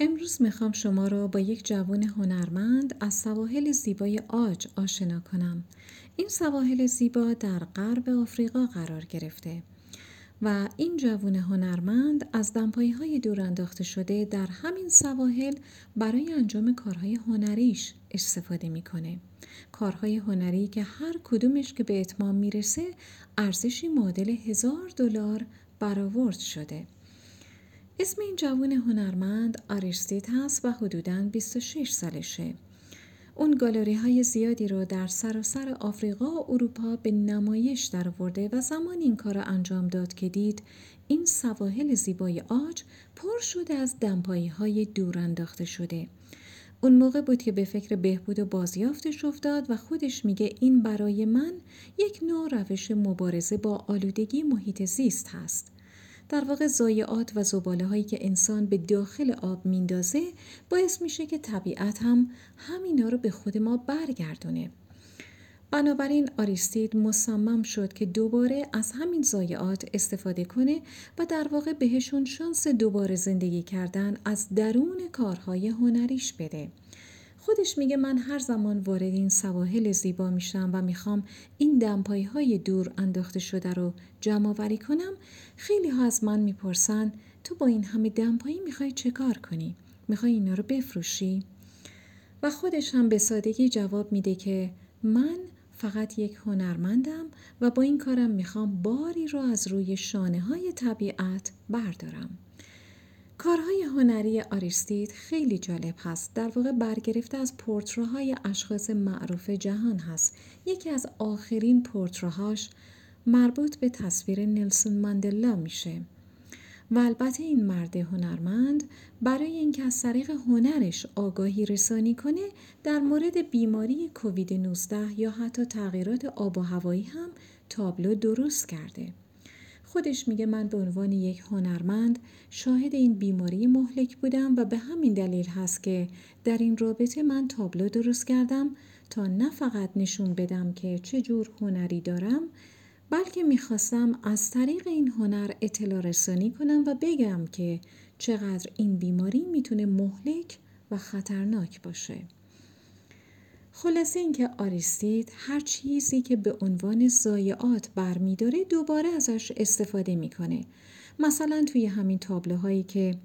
امروز می‌خوام شما را با یک جوان هنرمند از سواحل زیبای آج آشنا کنم. این سواحل زیبا در غرب آفریقا قرار گرفته و این جوان هنرمند از دمپایی های دور انداخته شده در همین سواحل برای انجام کارهای هنریش استفاده می‌کنه. کارهای هنری که هر کدومش که به اتمام می‌رسه ارزشی معادل هزار دلار برآورد شده. اسم این جوان هنرمند آریستید هست و حدوداً 26 سالشه. اون گالری های زیادی رو در سراسر آفریقا و اروپا به نمایش درآورده و زمان این کار را انجام داد که دید این سواحل زیبای آج پر شده از دمپایی های دور انداخته شده. اون موقع بود که به فکر بهبود و بازیافتش افتاد و خودش میگه این برای من یک نوع روش مبارزه با آلودگی محیط زیست هست. در واقع زایعات و زباله هایی که انسان به داخل آب میندازه باعث میشه که طبیعت هم همینا رو به خود ما برگردونه. بنابراین آریستید مصمم شد که دوباره از همین زایعات استفاده کنه و در واقع بهشون شانس دوباره زندگی کردن از درون کارهای هنریش بده. خودش میگه من هر زمان وارد این سواحل زیبا میشم و می‌خوام این دمپایی های دور انداخته شده رو جمع وری کنم خیلی ها از من می‌پرسن تو با این همه دمپایی می‌خوای چه کار کنی؟ می‌خوای اینا رو بفروشی؟ و خودش هم به سادگی جواب میده که من فقط یک هنرمندم و با این کارم می‌خوام باری رو از روی شانه های طبیعت بردارم. کارهای هنری آریستید خیلی جالب هست. در واقع برگرفته از پورتراهای اشخاص معروف جهان هست. یکی از آخرین پورتراهاش مربوط به تصویر نلسون ماندلا میشه. و البته این مرد هنرمند برای اینکه از طریق هنرش آگاهی رسانی کنه در مورد بیماری کووید 19 یا حتی تغییرات آب و هوایی هم تابلو درست کرده. خودش میگه من به عنوان یک هنرمند شاهد این بیماری مهلک بودم و به همین دلیل هست که در این رابطه من تابلو درست کردم تا نه فقط نشون بدم که چه جور هنری دارم بلکه می‌خواستم از طریق این هنر اطلاع رسانی کنم و بگم که چقدر این بیماری می‌تونه مهلک و خطرناک باشه. خلاصه اینکه آریستید هر چیزی که به عنوان زایعات برمیداره دوباره ازش استفاده می‌کنه. مثلا توی همین تابلوهایی که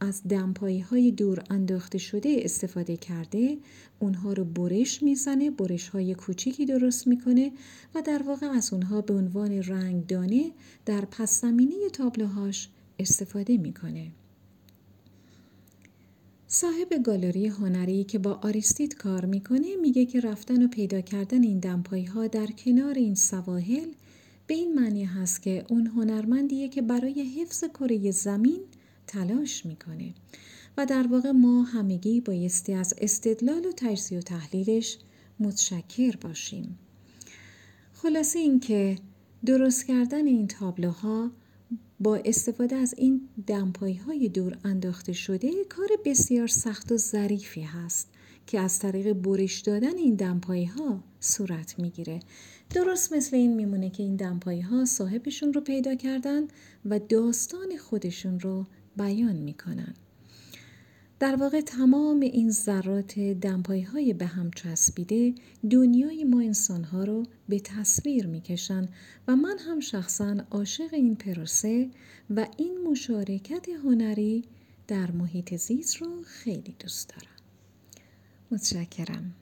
از دمپایی های دور انداخته شده استفاده کرده اونها رو برش می‌زنه برش های کوچیکی درست می‌کنه و در واقع از اونها به عنوان رنگدانه در پس زمینه تابلوهاش استفاده می‌کنه. صاحب گالری هنری که با آریستید کار می‌کنه میگه که رفتن و پیدا کردن این دمپایی ها در کنار این سواحل به این معنی هست که اون هنرمندیه که برای حفظ کره زمین تلاش می‌کنه و در واقع ما همگی بایستی از استدلال و تجزیه و تحلیلش متشکر باشیم. خلاصه اینکه درست کردن این تابلوها با استفاده از این دمپایی های دور انداخته شده کار بسیار سخت و ظریفی هست که از طریق برش دادن این دمپایی ها صورت می‌گیره. درست مثل این میمونه که این دمپایی ها صاحبشون رو پیدا کردن و داستان خودشون رو بیان می‌کنن. در واقع تمام این ذرات دمپایی های به هم چسبیده دنیای ما انسان ها رو به تصویر می‌کشن و من هم شخصا عاشق این پروسه و این مشارکت هنری در محیط زیست رو خیلی دوست دارم. متشکرم.